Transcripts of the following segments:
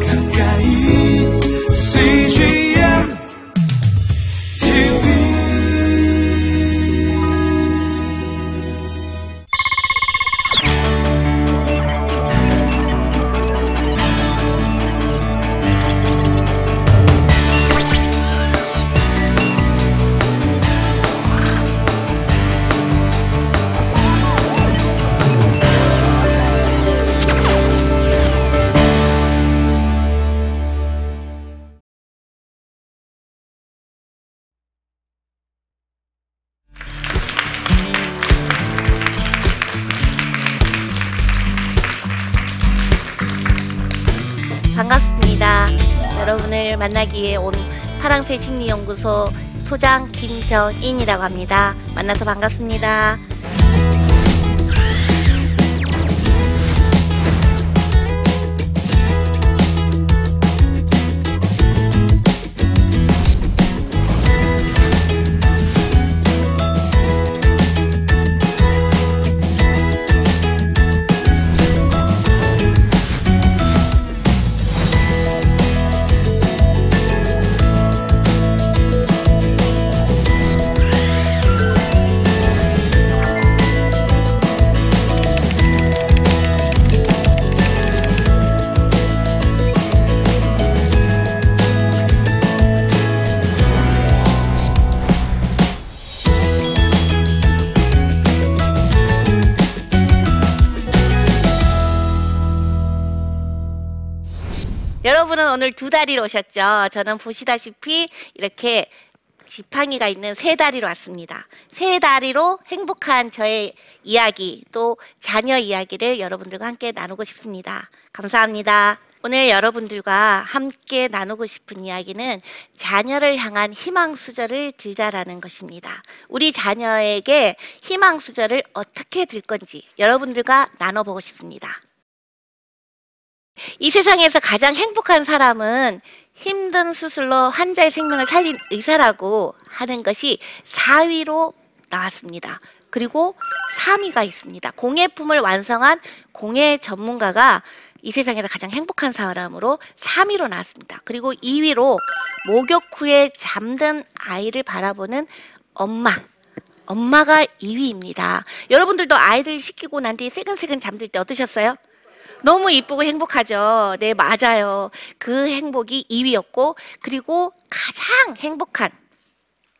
가까 만나기 위해 온 파랑새 심리연구소 소장 김정인이라고 합니다. 만나서 반갑습니다. 여러분은 오늘 두 다리로 오셨죠? 저는 보시다시피 이렇게 지팡이가 있는 세 다리로 왔습니다. 세 다리로 행복한 저의 이야기 또 자녀 이야기를 여러분들과 함께 나누고 싶습니다. 감사합니다. 오늘 여러분들과 함께 나누고 싶은 이야기는 자녀를 향한 희망 수저를 들자라는 것입니다. 우리 자녀에게 희망 수저를 어떻게 들 건지 여러분들과 나눠보고 싶습니다. 이 세상에서 가장 행복한 사람은 힘든 수술로 환자의 생명을 살린 의사라고 하는 것이 4위로 나왔습니다. 그리고 3위가 있습니다. 공예품을 완성한 공예 전문가가 이 세상에서 가장 행복한 사람으로 3위로 나왔습니다. 그리고 2위로 목욕 후에 잠든 아이를 바라보는 엄마. 엄마가 2위입니다. 여러분들도 아이들 시키고 난 뒤에 새근새근 잠들 때 어떠셨어요? 너무 이쁘고 행복하죠. 네, 맞아요. 그 행복이 2위였고, 그리고 가장 행복한,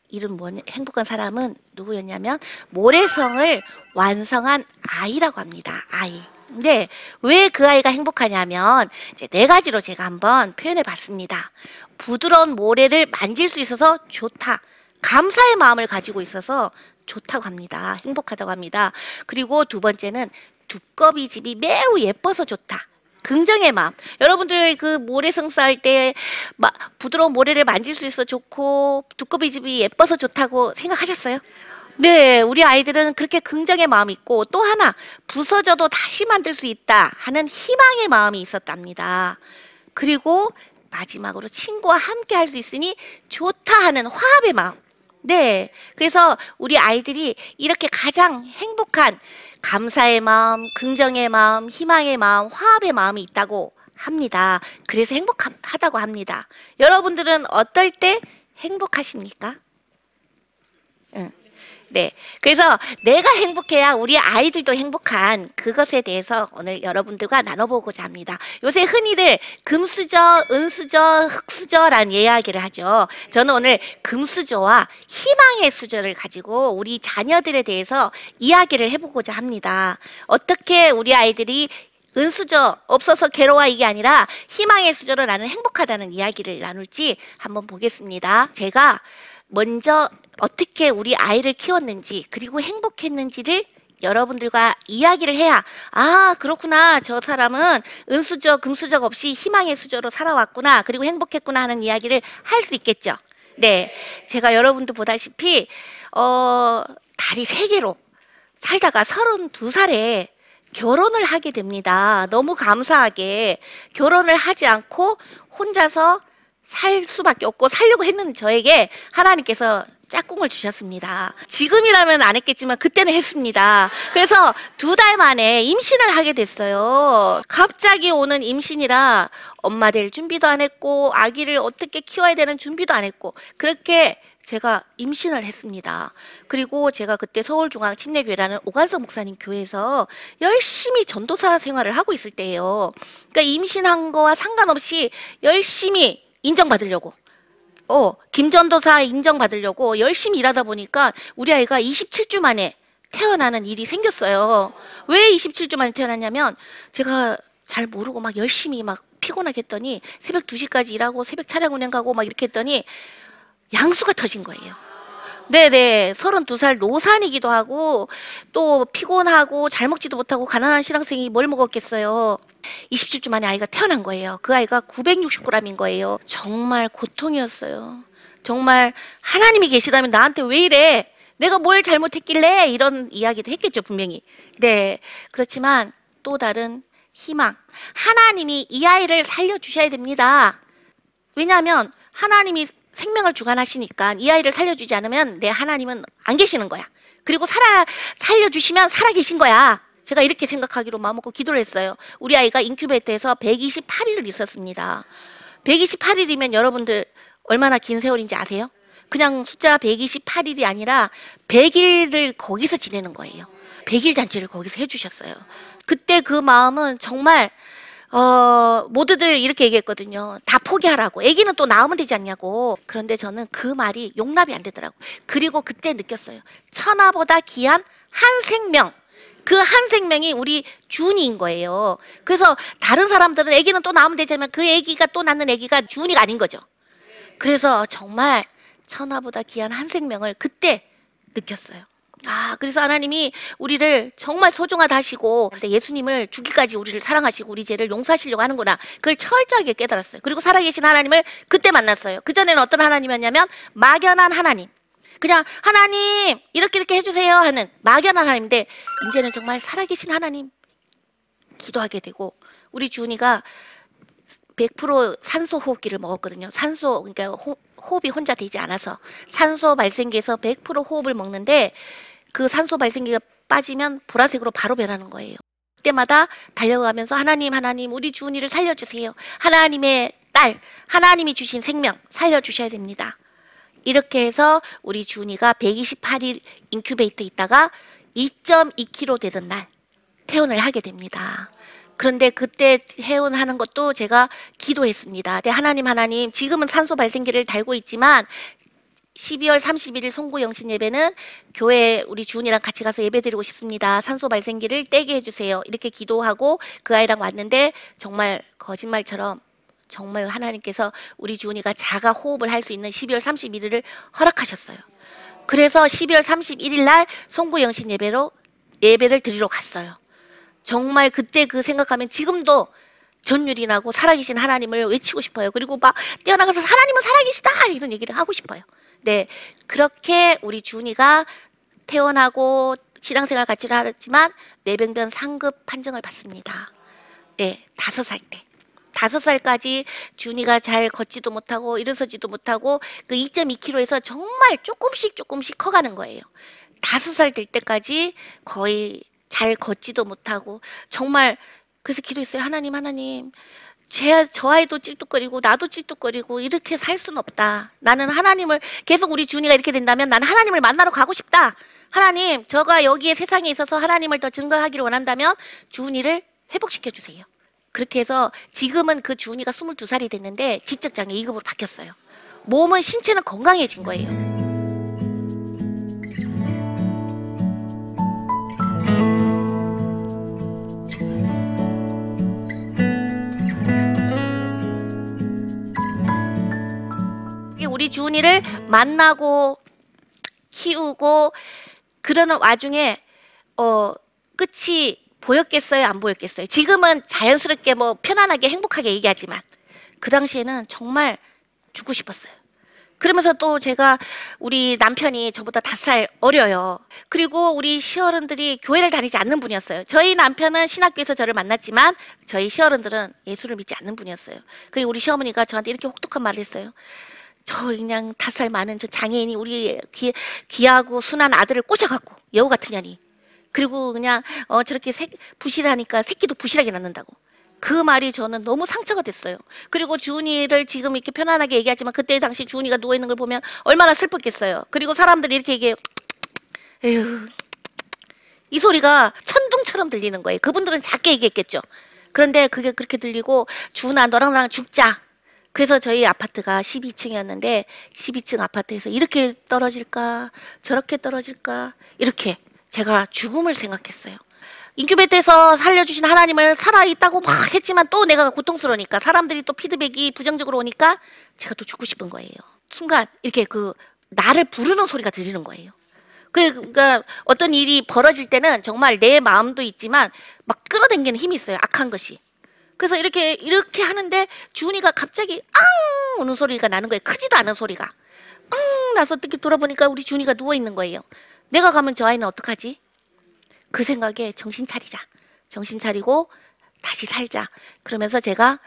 이름 뭐, 행복한 사람은 누구였냐면, 모래성을 완성한 아이라고 합니다. 아이. 근데 왜 그 아이가 행복하냐면, 이제 네 가지로 제가 한번 표현해 봤습니다. 부드러운 모래를 만질 수 있어서 좋다. 감사의 마음을 가지고 있어서 좋다고 합니다. 행복하다고 합니다. 그리고 두 번째는 두꺼비 집이 매우 예뻐서 좋다. 긍정의 마음. 여러분들 그 모래성 쌓을 때 마, 부드러운 모래를 만질 수 있어 좋고 두꺼비 집이 예뻐서 좋다고 생각하셨어요? 네, 우리 아이들은 그렇게 긍정의 마음이 있고 또 하나 부서져도 다시 만들 수 있다 하는 희망의 마음이 있었답니다. 그리고 마지막으로 친구와 함께 할 수 있으니 좋다 하는 화합의 마음. 네. 그래서 우리 아이들이 이렇게 가장 행복한 감사의 마음, 긍정의 마음, 희망의 마음, 화합의 마음이 있다고 합니다. 그래서 행복하다고 합니다. 여러분들은 어떨 때 행복하십니까? 응. 네. 그래서 내가 행복해야 우리 아이들도 행복한 그것에 대해서 오늘 여러분들과 나눠보고자 합니다. 요새 흔히들 금수저, 은수저, 흑수저라는 이야기를 하죠. 저는 오늘 금수저와 희망의 수저를 가지고 우리 자녀들에 대해서 이야기를 해보고자 합니다. 어떻게 우리 아이들이 은수저 없어서 괴로워 이게 아니라 희망의 수저로 나는 행복하다는 이야기를 나눌지 한번 보겠습니다. 제가 먼저 어떻게 우리 아이를 키웠는지 그리고 행복했는지를 여러분들과 이야기를 해야 아 그렇구나 저 사람은 은수저 금수저 없이 희망의 수저로 살아왔구나 그리고 행복했구나 하는 이야기를 할 수 있겠죠. 네, 제가 여러분도 보다시피 어 다리 세 개로 살다가 32살에 결혼을 하게 됩니다. 너무 감사하게 결혼을 하지 않고 혼자서 살 수밖에 없고 살려고 했는 저에게 하나님께서 짝꿍을 주셨습니다. 지금이라면 안 했겠지만 그때는 했습니다. 그래서 두 달 만에 임신을 하게 됐어요. 갑자기 오는 임신이라 엄마 될 준비도 안 했고 아기를 어떻게 키워야 되는 준비도 안 했고 그렇게 제가 임신을 했습니다. 그리고 제가 그때 서울중앙 침례교회라는 오간석 목사님 교회에서 열심히 전도사 생활을 하고 있을 때예요. 그러니까 임신한 거와 상관없이 열심히 인정받으려고 어, 김전도사 인정받으려고 열심히 일하다 보니까 우리 아이가 27주 만에 태어나는 일이 생겼어요. 왜 27주 만에 태어났냐면 제가 잘 모르고 막 열심히 막 피곤하게 했더니 새벽 2시까지 일하고 새벽 차량 운행 가고 막 이렇게 했더니 양수가 터진 거예요. 네네. 32살 노산이기도 하고, 또 피곤하고, 잘 먹지도 못하고, 가난한 신학생이 뭘 먹었겠어요. 27주 만에 아이가 태어난 거예요. 그 아이가 960g인 거예요. 정말 고통이었어요. 정말 하나님이 계시다면 나한테 왜 이래? 내가 뭘 잘못했길래? 이런 이야기도 했겠죠, 분명히. 네. 그렇지만 또 다른 희망. 하나님이 이 아이를 살려주셔야 됩니다. 왜냐하면 하나님이 생명을 주관하시니까 이 아이를 살려주지 않으면 내 하나님은 안 계시는 거야. 그리고 살아 살려주시면 살아 계신 거야. 제가 이렇게 생각하기로 마음먹고 기도를 했어요. 우리 아이가 인큐베이터에서 128일을 있었습니다. 128일이면 여러분들 얼마나 긴 세월인지 아세요? 그냥 숫자 128일이 아니라 100일을 거기서 지내는 거예요. 100일 잔치를 거기서 해주셨어요. 그때 그 마음은 정말 어, 모두들 이렇게 얘기했거든요. 다 포기하라고. 아기는 또 낳으면 되지 않냐고. 그런데 저는 그 말이 용납이 안 되더라고. 그리고 그때 느꼈어요. 천하보다 귀한 한 생명. 그 한 생명이 우리 준이인 거예요. 그래서 다른 사람들은 아기는 또 낳으면 되지만 그 아기가 또 낳는 아기가 준이가 아닌 거죠. 그래서 정말 천하보다 귀한 한 생명을 그때 느꼈어요. 아, 그래서 하나님이 우리를 정말 소중하다 하시고 예수님을 주기까지 우리를 사랑하시고 우리 죄를 용서하시려고 하는구나. 그걸 철저하게 깨달았어요. 그리고 살아계신 하나님을 그때 만났어요. 그전에는 어떤 하나님이었냐면 막연한 하나님. 그냥 하나님 이렇게 이렇게 해주세요 하는 막연한 하나님인데 이제는 정말 살아계신 하나님 기도하게 되고 우리 주은이가 100% 산소 호흡기를 먹었거든요. 산소 그러니까 호, 호흡이 혼자 되지 않아서 산소 발생기에서 100% 호흡을 먹는데 그 산소 발생기가 빠지면 보라색으로 바로 변하는 거예요. 그때마다 달려가면서 하나님 하나님 우리 주은이를 살려주세요. 하나님의 딸 하나님이 주신 생명 살려주셔야 됩니다. 이렇게 해서 우리 주은이가 128일 인큐베이터 있다가 2.2kg 되던 날 퇴원을 하게 됩니다. 그런데 그때 해운하는 것도 제가 기도했습니다. 네, 하나님, 하나님, 지금은 산소 발생기를 달고 있지만 12월 31일 송구 영신 예배는 교회 우리 주은이랑 같이 가서 예배 드리고 싶습니다. 산소 발생기를 떼게 해주세요. 이렇게 기도하고 그 아이랑 왔는데 정말 거짓말처럼 정말 하나님께서 우리 주은이가 자가 호흡을 할 수 있는 12월 31일을 허락하셨어요. 그래서 12월 31일 날 송구 영신 예배로 예배를 드리러 갔어요. 정말 그때 그 생각하면 지금도 전율이 나고 살아계신 하나님을 외치고 싶어요. 그리고 막 뛰어나가서 하나님은 살아계시다 이런 얘기를 하고 싶어요. 네, 그렇게 우리 준이가 태어나고 신앙생활 같이 하지만 내병변 상급 판정을 받습니다. 네, 다섯 살 때. 다섯 살까지 준이가 잘 걷지도 못하고 일어서지도 못하고 그 2.2kg에서 정말 조금씩 조금씩 커가는 거예요. 다섯 살 될 때까지 거의 잘 걷지도 못하고 정말 그래서 기도했어요. 하나님, 하나님. 제, 저 아이도 찔뚝거리고 나도 찔뚝거리고 이렇게 살 수는 없다. 나는 하나님을 계속 우리 준이가 이렇게 된다면 나는 하나님을 만나러 가고 싶다. 하나님, 저가 여기에 세상에 있어서 하나님을 더 증거하기를 원한다면 준이를 회복시켜 주세요. 그렇게 해서 지금은 그 준이가 22살이 됐는데 지적장애 2급으로 바뀌었어요. 몸은 신체는 건강해진 거예요. 우리 주은이를 만나고 키우고 그러는 와중에 어 끝이 보였겠어요 안 보였겠어요 지금은 자연스럽게 뭐 편안하게 행복하게 얘기하지만 그 당시에는 정말 죽고 싶었어요 그러면서 또 제가 우리 남편이 저보다 다섯 살 어려요. 그리고 우리 시어른들이 교회를 다니지 않는 분이었어요. 저희 남편은 신학교에서 저를 만났지만 저희 시어른들은 예수를 믿지 않는 분이었어요. 그리고 우리 시어머니가 저한테 이렇게 혹독한 말을 했어요. 저 그냥 다섯 살 많은 저 장애인이 우리 귀, 귀하고 순한 아들을 꼬셔갖고 여우 같은 년이 그리고 그냥 어 저렇게 새, 부실하니까 새끼도 부실하게 낳는다고 그 말이 저는 너무 상처가 됐어요. 그리고 주은이를 지금 이렇게 편안하게 얘기하지만 그때 당시 주은이가 누워 있는 걸 보면 얼마나 슬펐겠어요. 그리고 사람들이 이렇게 얘기해요. 에휴, 이 소리가 천둥처럼 들리는 거예요. 그분들은 작게 얘기했겠죠. 그런데 그게 그렇게 들리고 주은아 너랑 나랑 죽자. 그래서 저희 아파트가 12층이었는데 12층 아파트에서 이렇게 떨어질까 저렇게 떨어질까 이렇게 제가 죽음을 생각했어요. 인큐베이터에서 살려주신 하나님을 살아있다고 막 했지만 또 내가 고통스러우니까 사람들이 또 피드백이 부정적으로 오니까 제가 또 죽고 싶은 거예요. 순간 이렇게 그 나를 부르는 소리가 들리는 거예요. 그- 그러니까 어떤 일이 벌어질 때는 정말 내 마음도 있지만 막 끌어당기는 힘이 있어요. 악한 것이. 그래서 이렇게 이렇게 하는데 주은이가 갑자기 앙 우는 소리가 나는 거예요. 크지도 않은 소리가. 앙 나서 어떻게 돌아보니까 우리 주은이가 누워 있는 거예요. 내가 가면 저 아이는 어떡하지? 그 생각에 정신 차리자. 정신 차리고 다시 살자. 그러면서 제가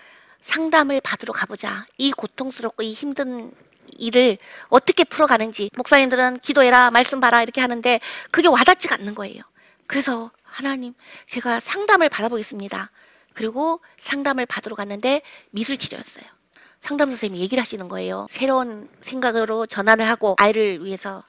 상담을 받으러 가보자. 이 고통스럽고 이 힘든 일을 어떻게 풀어가는지 목사님들은 기도해라 말씀 봐라 이렇게 하는데 그게 와닿지가 않는 거예요. 그래서 하나님 제가 상담을 받아보겠습니다. 그리고 상담을 받으러 갔는데 미술 치료였어요. 상담 선생님이 얘기를 하시는 거예요. 새로운 생각으로 전환을 하고 아이를 위해서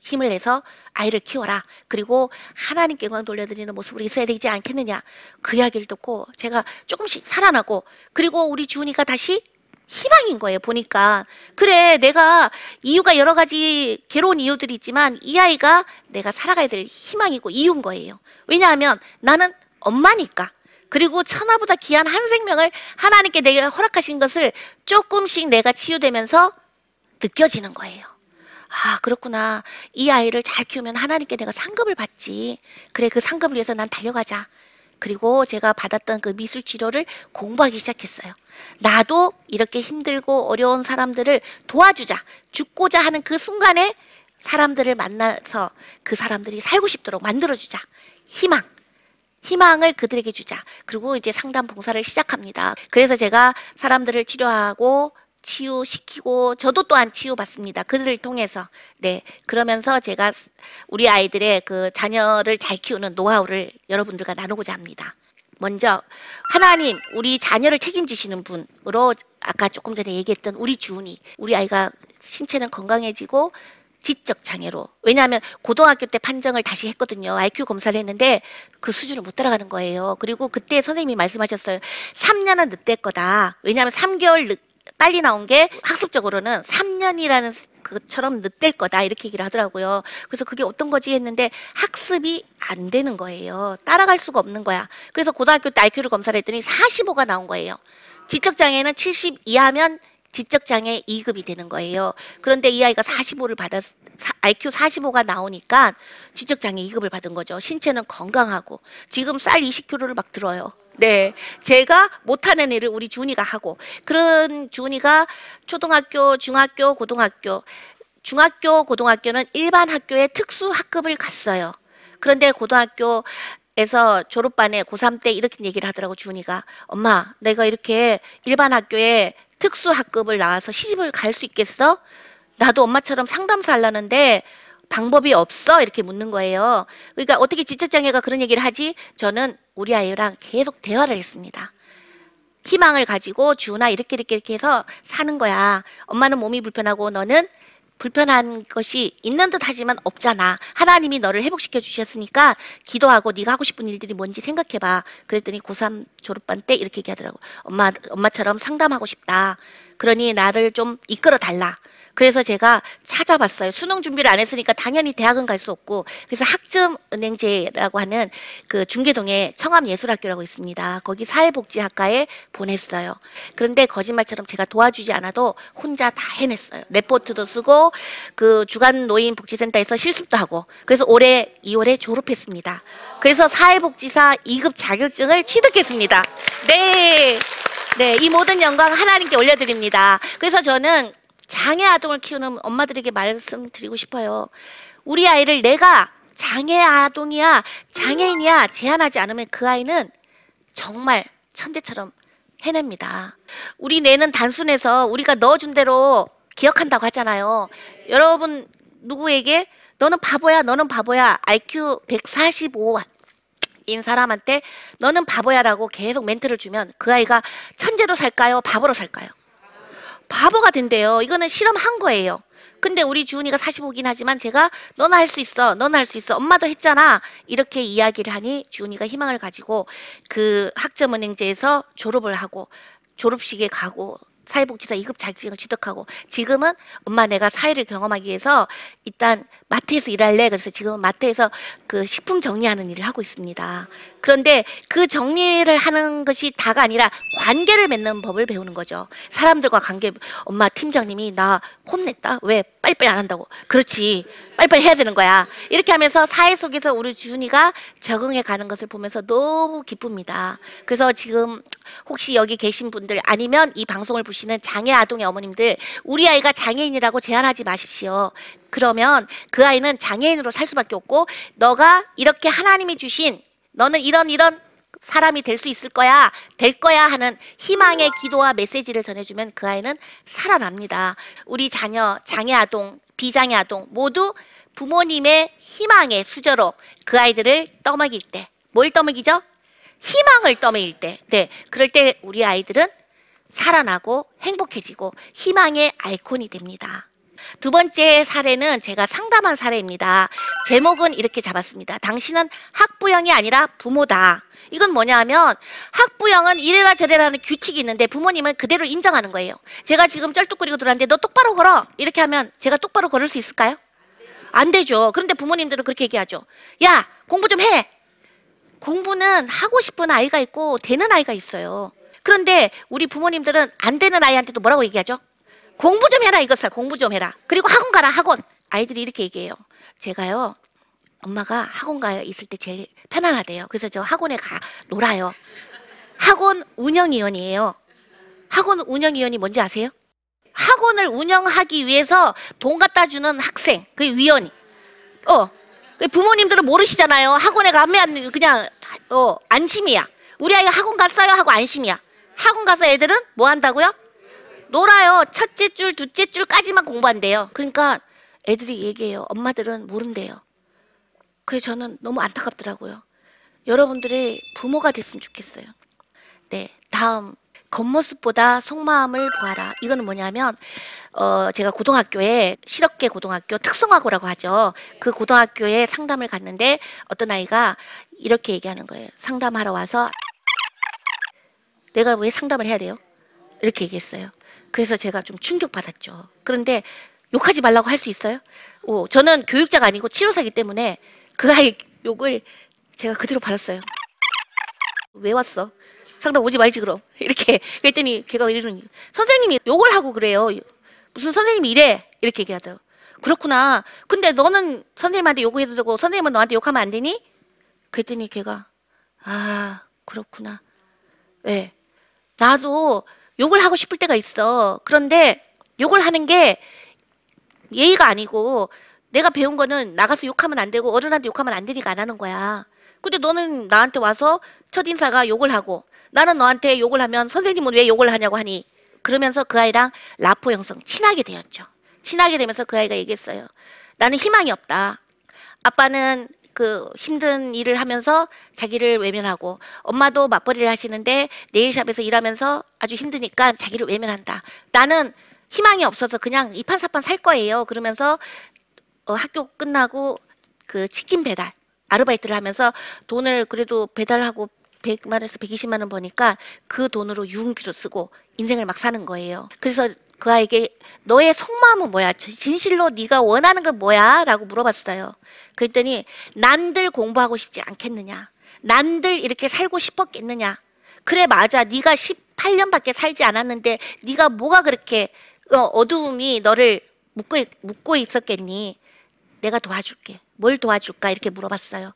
힘을 내서 아이를 키워라. 그리고 하나님께 영광 돌려드리는 모습으로 있어야 되지 않겠느냐. 그 이야기를 듣고 제가 조금씩 살아나고 그리고 우리 주은이가 다시 희망인 거예요. 보니까 그래 내가 이유가 여러 가지 괴로운 이유들이 있지만 이 아이가 내가 살아가야 될 희망이고 이유인 거예요. 왜냐하면 나는 엄마니까. 그리고 천하보다 귀한 한 생명을 하나님께 내가 허락하신 것을 조금씩 내가 치유되면서 느껴지는 거예요. 아, 그렇구나. 이 아이를 잘 키우면 하나님께 내가 상급을 받지. 그래, 그 상급을 위해서 난 달려가자. 그리고 제가 받았던 그 미술 치료를 공부하기 시작했어요. 나도 이렇게 힘들고 어려운 사람들을 도와주자. 죽고자 하는 그 순간에 사람들을 만나서 그 사람들이 살고 싶도록 만들어주자. 희망. 희망을 그들에게 주자. 그리고 이제 상담 봉사를 시작합니다. 그래서 제가 사람들을 치료하고 치유시키고 저도 또한 치유받습니다. 그들을 통해서. 네. 그러면서 제가 우리 아이들의 그 자녀를 잘 키우는 노하우를 여러분들과 나누고자 합니다. 먼저 하나님 우리 자녀를 책임지시는 분으로 아까 조금 전에 얘기했던 우리 주은이 우리 아이가 신체는 건강해지고 지적 장애로 왜냐하면 고등학교 때 판정을 다시 했거든요 IQ 검사를 했는데 그 수준을 못 따라가는 거예요 그리고 그때 선생님이 말씀하셨어요 3년은 늦될 거다 왜냐하면 3개월 늦, 빨리 나온 게 학습적으로는 3년이라는 그처럼 늦될 거다 이렇게 얘기를 하더라고요. 그래서 그게 어떤 거지 했는데 학습이 안 되는 거예요. 따라갈 수가 없는 거야. 그래서 고등학교 때 IQ를 검사를 했더니 45가 나온 거예요. 지적 장애는 70 이하면 지적 장애 2급이 되는 거예요. 그런데 이 아이가 45를 받았 IQ 45가 나오니까 지적 장애 2급을 받은 거죠. 신체는 건강하고 지금 쌀 20kg를 막 들어요. 네, 제가 못하는 일을 우리 준이가 하고 그런 준이가 초등학교, 중학교, 고등학교, 중학교, 고등학교는 일반 학교에 특수 학급을 갔어요. 그런데 고등학교 에서 졸업반에 고3 때 이렇게 얘기를 하더라고 준이가 엄마, 내가 이렇게 일반 학교에 특수 학급을 나와서 시집을 갈 수 있겠어? 나도 엄마처럼 상담사 하려는데 방법이 없어 이렇게 묻는 거예요. 그러니까 어떻게 지적장애가 그런 얘기를 하지? 저는 우리 아이랑 계속 대화를 했습니다. 희망을 가지고 주나 이렇게 이렇게 이렇게 해서 사는 거야. 엄마는 몸이 불편하고 너는 불편한 것이 있는 듯 하지만 없잖아. 하나님이 너를 회복시켜 주셨으니까 기도하고 네가 하고 싶은 일들이 뭔지 생각해 봐. 그랬더니 고3 졸업반 때 이렇게 얘기하더라고. 엄마 엄마처럼 상담하고 싶다. 그러니 나를 좀 이끌어 달라. 그래서 제가 찾아봤어요. 수능 준비를 안 했으니까 당연히 대학은 갈 수 없고 그래서 학점은행제라고 하는 그 중계동에 청암예술학교라고 있습니다. 거기 사회복지학과에 보냈어요. 그런데 거짓말처럼 제가 도와주지 않아도 혼자 다 해냈어요. 레포트도 쓰고 그 주간 노인 복지센터에서 실습도 하고 그래서 올해 2월에 졸업했습니다. 그래서 사회복지사 2급 자격증을 취득했습니다. 네. 네, 이 모든 영광 하나님께 올려드립니다. 그래서 저는 장애 아동을 키우는 엄마들에게 말씀드리고 싶어요. 우리 아이를 내가 장애 아동이야, 장애인이야 제한하지 않으면 그 아이는 정말 천재처럼 해냅니다. 우리 뇌는 단순해서 우리가 넣어준 대로 기억한다고 하잖아요. 여러분 누구에게 너는 바보야, 너는 바보야. IQ 145 인 사람한테 너는 바보야라고 계속 멘트를 주면 그 아이가 천재로 살까요? 바보로 살까요? 바보가 된대요. 이거는 실험한 거예요. 근데 우리 주은이가 45긴 하지만 제가 너는 할 수 있어. 너는 할 수 있어. 엄마도 했잖아. 이렇게 이야기를 하니 주은이가 희망을 가지고 그 학점은행제에서 졸업을 하고 졸업식에 가고 사회복지사 2급 자격증을 취득하고 지금은 엄마 내가 사회를 경험하기 위해서 일단 마트에서 일할래 그래서 지금은 마트에서 그 식품 정리하는 일을 하고 있습니다. 그런데 그 정리를 하는 것이 다가 아니라 관계를 맺는 법을 배우는 거죠. 사람들과 관계 엄마 팀장님이 나 혼냈다. 왜 빨리빨리 안 한다고? 그렇지. 빨리빨리 해야 되는 거야. 이렇게 하면서 사회 속에서 우리 주은이가 적응해 가는 것을 보면서 너무 기쁩니다. 그래서 지금 혹시 여기 계신 분들 아니면 이 방송을 보시는 장애 아동의 어머님들 우리 아이가 장애인이라고 제안하지 마십시오. 그러면 그 아이는 장애인으로 살 수밖에 없고 너가 이렇게 하나님이 주신 너는 이런 이런 사람이 될 수 있을 거야, 될 거야 하는 희망의 기도와 메시지를 전해주면 그 아이는 살아납니다. 우리 자녀, 장애 아동, 비장애 아동 모두 부모님의 희망의 수저로 그 아이들을 떠먹일 때, 뭘 떠먹이죠? 희망을 떠먹일 때, 네, 그럴 때 우리 아이들은 살아나고 행복해지고 희망의 아이콘이 됩니다. 두 번째 사례는 제가 상담한 사례입니다. 제목은 이렇게 잡았습니다. 당신은 학부형이 아니라 부모다. 이건 뭐냐 하면 학부형은 이래라 저래라는 규칙이 있는데 부모님은 그대로 인정하는 거예요. 제가 지금 쩔뚝거리고 들어왔는데 너 똑바로 걸어. 이렇게 하면 제가 똑바로 걸을 수 있을까요? 안 되죠. 그런데 부모님들은 그렇게 얘기하죠. 야, 공부 좀 해. 공부는 하고 싶은 아이가 있고 되는 아이가 있어요. 그런데 우리 부모님들은 안 되는 아이한테도 뭐라고 얘기하죠? 공부 좀 해라 이것을 공부 좀 해라. 그리고 학원 가라 학원. 아이들이 이렇게 얘기해요. 제가요 엄마가 학원 가 있을 때 제일 편안하대요. 그래서 저 학원에 가 놀아요. 학원 운영위원이에요. 학원 운영위원이 뭔지 아세요? 학원을 운영하기 위해서 돈 갖다 주는 학생, 그 위원이. 어, 그 부모님들은 모르시잖아요. 학원에 가면 그냥 어 안심이야. 우리 아이가 학원 갔어요 하고 안심이야. 학원 가서 애들은 뭐 한다고요? 놀아요. 첫째 줄, 둘째 줄까지만 공부한대요. 그러니까 애들이 얘기해요. 엄마들은 모른대요. 그래서 저는 너무 안타깝더라고요. 여러분들의 부모가 됐으면 좋겠어요. 네, 다음 겉모습보다 속마음을 보아라. 이거는 뭐냐면 어 제가 고등학교에 실업계 고등학교 특성화고라고 하죠. 그 고등학교에 상담을 갔는데 어떤 아이가 이렇게 얘기하는 거예요. 상담하러 와서 내가 왜 상담을 해야 돼요? 이렇게 얘기했어요. 그래서 제가 좀 충격받았죠. 그런데 욕하지 말라고 할 수 있어요? 오, 저는 교육자가 아니고 치료사기 때문에 그 아이 욕을 제가 그대로 받았어요. 왜 왔어? 상담 오지 말지 그럼. 이렇게 그랬더니 걔가 이러는 선생님이 욕을 하고 그래요. 무슨 선생님이 이래? 이렇게 얘기하더라고. 그렇구나. 근데 너는 선생님한테 욕해도 되고 선생님은 너한테 욕하면 안 되니? 그랬더니 걔가 아 그렇구나. 네. 나도 욕을 하고 싶을 때가 있어. 그런데 욕을 하는 게 예의가 아니고 내가 배운 거는 나가서 욕하면 안 되고 어른한테 욕하면 안 되니까 안 하는 거야. 근데 너는 나한테 와서 첫 인사가 욕을 하고 나는 너한테 욕을 하면 선생님은 왜 욕을 하냐고 하니 그러면서 그 아이랑 라포 형성 친하게 되었죠. 친하게 되면서 그 아이가 얘기했어요. 나는 희망이 없다. 아빠는 그 힘든 일을 하면서 자기를 외면하고 엄마도 맞벌이를 하시는데 네일샵에서 일하면서 아주 힘드니까 자기를 외면한다. 나는 희망이 없어서 그냥 이판사판 살 거예요. 그러면서 어, 학교 끝나고 그 치킨 배달 아르바이트를 하면서 돈을 그래도 배달하고 100만 원에서 120만 원 버니까 그 돈으로 유흥비로 쓰고 인생을 막 사는 거예요. 그래서 그 아이에게 너의 속마음은 뭐야? 진실로 네가 원하는 건 뭐야? 라고 물어봤어요. 그랬더니 난들 공부하고 싶지 않겠느냐? 난들 이렇게 살고 싶었겠느냐? 그래 맞아. 네가 18년밖에 살지 않았는데 네가 뭐가 그렇게 어, 어두움이 너를 묶고, 묶고 있었겠니? 내가 도와줄게. 뭘 도와줄까? 이렇게 물어봤어요.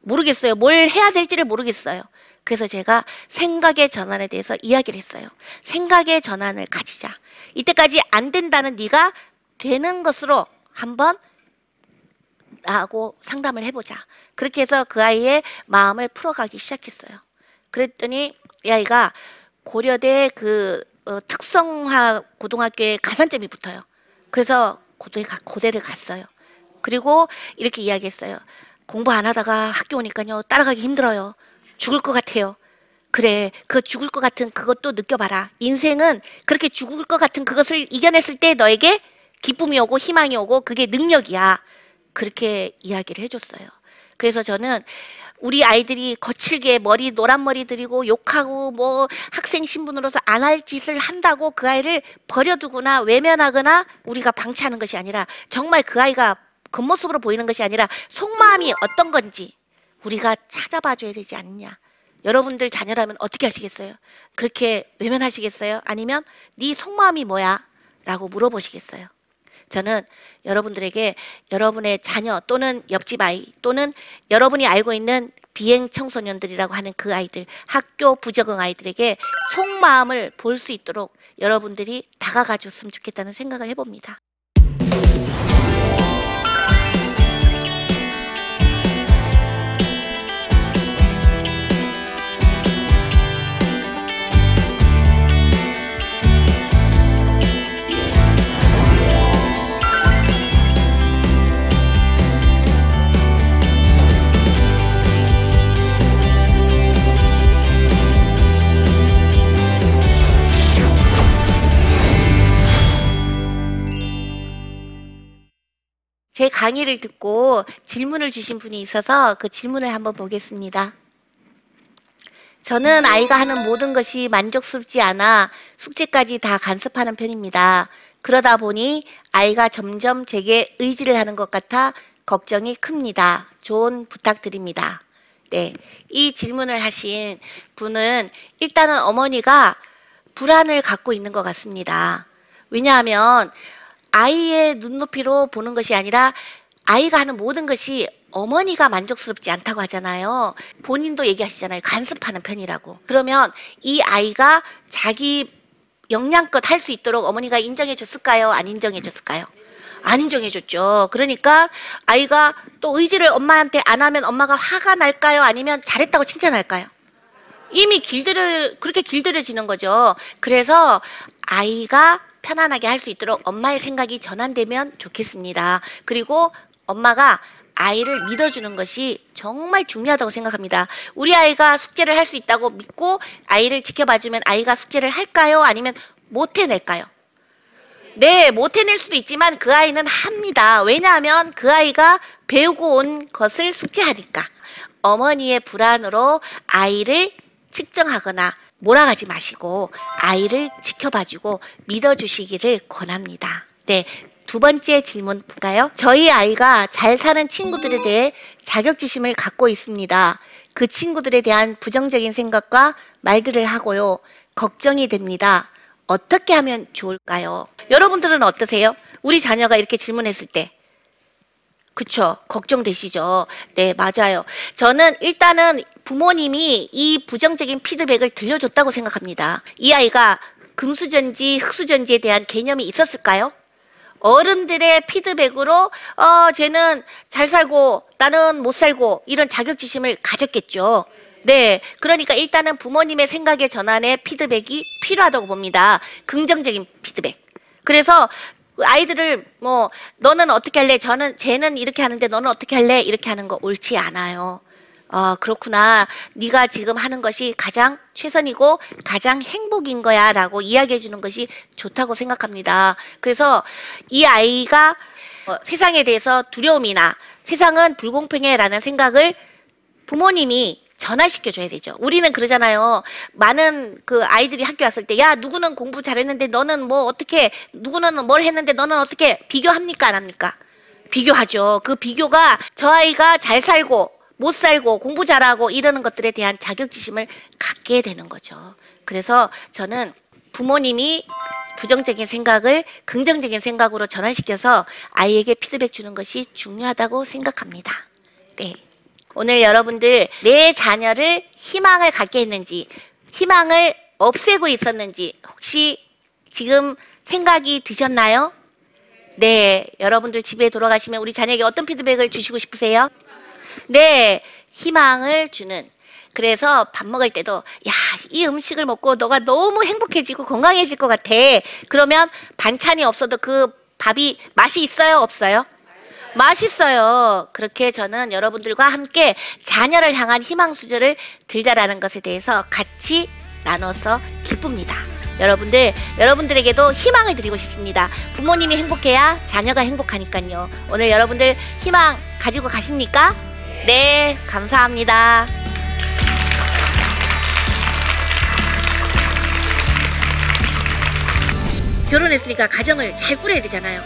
모르겠어요. 뭘 해야 될지를 모르겠어요. 그래서 제가 생각의 전환에 대해서 이야기를 했어요. 생각의 전환을 가지자. 이때까지 안 된다는 네가 되는 것으로 한번 나하고 상담을 해보자. 그렇게 해서 그 아이의 마음을 풀어가기 시작했어요. 그랬더니 이 아이가 고려대 그 어, 특성화 고등학교에 가산점이 붙어요. 그래서 고대 가, 고대를 갔어요. 그리고 이렇게 이야기했어요. 공부 안 하다가 학교 오니까요 따라가기 힘들어요. 죽을 것 같아요. 그래, 그 죽을 것 같은 그것도 느껴봐라. 인생은 그렇게 죽을 것 같은 그것을 이겨냈을 때 너에게 기쁨이 오고 희망이 오고 그게 능력이야. 그렇게 이야기를 해줬어요. 그래서 저는 우리 아이들이 거칠게 머리 노란 머리 들이고 욕하고 뭐 학생 신분으로서 안 할 짓을 한다고 그 아이를 버려두거나 외면하거나 우리가 방치하는 것이 아니라 정말 그 아이가 겉모습으로 보이는 것이 아니라 속마음이 어떤 건지 우리가 찾아봐 줘야 되지 않느냐. 여러분들 자녀라면 어떻게 하시겠어요? 그렇게 외면하시겠어요? 아니면 네 속마음이 뭐야? 라고 물어보시겠어요? 저는 여러분들에게 여러분의 자녀 또는 옆집 아이 또는 여러분이 알고 있는 비행 청소년들이라고 하는 그 아이들, 학교 부적응 아이들에게 속마음을 볼 수 있도록 여러분들이 다가가 줬으면 좋겠다는 생각을 해봅니다. 강의를 듣고 질문을 주신 분이 있어서 그 질문을 한번 보겠습니다. 저는 아이가 하는 모든 것이 만족스럽지 않아 숙제까지 다 간섭하는 편입니다. 그러다 보니 아이가 점점 제게 의지를 하는 것 같아 걱정이 큽니다. 조언 부탁드립니다. 네. 이 질문을 하신 분은 일단은 어머니가 불안을 갖고 있는 것 같습니다. 왜냐하면 아이의 눈높이로 보는 것이 아니라 아이가 하는 모든 것이 어머니가 만족스럽지 않다고 하잖아요. 본인도 얘기하시잖아요. 간섭하는 편이라고. 그러면 이 아이가 자기 역량껏 할 수 있도록 어머니가 인정해 줬을까요? 안 인정해 줬을까요? 안 인정해 줬죠. 그러니까 아이가 또 의지를 엄마한테 안 하면 엄마가 화가 날까요? 아니면 잘했다고 칭찬할까요? 이미 길들여 그렇게 길들여지는 거죠. 그래서 아이가 편안하게 할 수 있도록 엄마의 생각이 전환되면 좋겠습니다. 그리고 엄마가 아이를 믿어주는 것이 정말 중요하다고 생각합니다. 우리 아이가 숙제를 할 수 있다고 믿고 아이를 지켜봐주면 아이가 숙제를 할까요? 아니면 못 해낼까요? 네, 못 해낼 수도 있지만 그 아이는 합니다. 왜냐하면 그 아이가 배우고 온 것을 숙제하니까. 어머니의 불안으로 아이를 측정하거나 몰아가지 마시고 아이를 지켜봐주고 믿어주시기를 권합니다. 네. 두 번째 질문 볼까요? 저희 아이가 잘 사는 친구들에 대해 자격지심을 갖고 있습니다. 그 친구들에 대한 부정적인 생각과 말들을 하고요. 걱정이 됩니다. 어떻게 하면 좋을까요? 여러분들은 어떠세요? 우리 자녀가 이렇게 질문했을 때. 그쵸. 걱정되시죠? 네, 맞아요. 저는 일단은 부모님이 이 부정적인 피드백을 들려줬다고 생각합니다. 이 아이가 금수전지, 흑수전지에 대한 개념이 있었을까요? 어른들의 피드백으로 어 쟤는 잘 살고 나는 못 살고 이런 자격지심을 가졌겠죠. 네, 그러니까 일단은 부모님의 생각의 전환에 피드백이 필요하다고 봅니다. 긍정적인 피드백. 그래서 아이들을 뭐 너는 어떻게 할래? 저는 쟤는 이렇게 하는데 너는 어떻게 할래? 이렇게 하는 거 옳지 않아요. 어, 그렇구나. 네가 지금 하는 것이 가장 최선이고 가장 행복인 거야라고 이야기해 주는 것이 좋다고 생각합니다. 그래서 이 아이가 어, 세상에 대해서 두려움이나 세상은 불공평해라는 생각을 부모님이 전화시켜 줘야 되죠. 우리는 그러잖아요. 많은 그 아이들이 학교 왔을 때, 야, 누구는 공부 잘했는데 너는 뭐 어떻게, 누구는 뭘 했는데 너는 어떻게 비교합니까? 안 합니까? 비교하죠. 그 비교가 저 아이가 잘 살고 못 살고 공부 잘하고 이러는 것들에 대한 자격지심을 갖게 되는 거죠. 그래서 저는 부모님이 부정적인 생각을 긍정적인 생각으로 전환시켜서 아이에게 피드백 주는 것이 중요하다고 생각합니다. 네. 오늘 여러분들 내 자녀를 희망을 갖게 했는지, 희망을 없애고 있었는지 혹시 지금 생각이 드셨나요? 네. 여러분들 집에 돌아가시면 우리 자녀에게 어떤 피드백을 주시고 싶으세요? 네, 희망을 주는. 그래서 밥 먹을 때도 야, 이 음식을 먹고 너가 너무 행복해지고 건강해질 것 같아. 그러면 반찬이 없어도 그 밥이 맛이 있어요, 없어요? 맛있어요. 그렇게 저는 여러분들과 함께 자녀를 향한 희망 수저를 들자라는 것에 대해서 같이 나눠서 기쁩니다. 여러분들, 여러분들에게도 희망을 드리고 싶습니다. 부모님이 행복해야 자녀가 행복하니까요. 오늘 여러분들 희망 가지고 가십니까? 네, 감사합니다. 결혼했으니까 가정을 잘 꾸려야 되잖아요.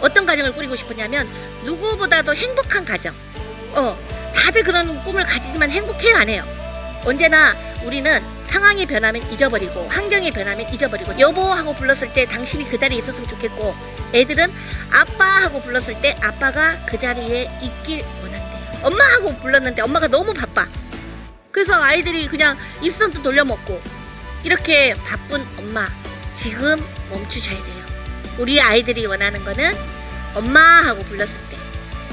어떤 가정을 꾸리고 싶었냐면 누구보다도 행복한 가정. 어, 다들 그런 꿈을 가지지만 행복해요, 안 해요? 언제나 우리는 상황이 변하면 잊어버리고 환경이 변하면 잊어버리고 여보 하고 불렀을 때 당신이 그 자리에 있었으면 좋겠고 애들은 아빠 하고 불렀을 때 아빠가 그 자리에 있길 원한대요. 엄마 하고 불렀는데 엄마가 너무 바빠. 그래서 아이들이 그냥 돈 돌려먹고 이렇게 바쁜 엄마 지금 멈추셔야 돼요. 우리 아이들이 원하는 거는 엄마 하고 불렀을 때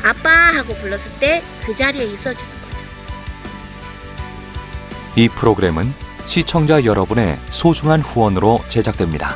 아빠 하고 불렀을 때 그 자리에 있어주는 거죠. 이 프로그램은 시청자 여러분의 소중한 후원으로 제작됩니다.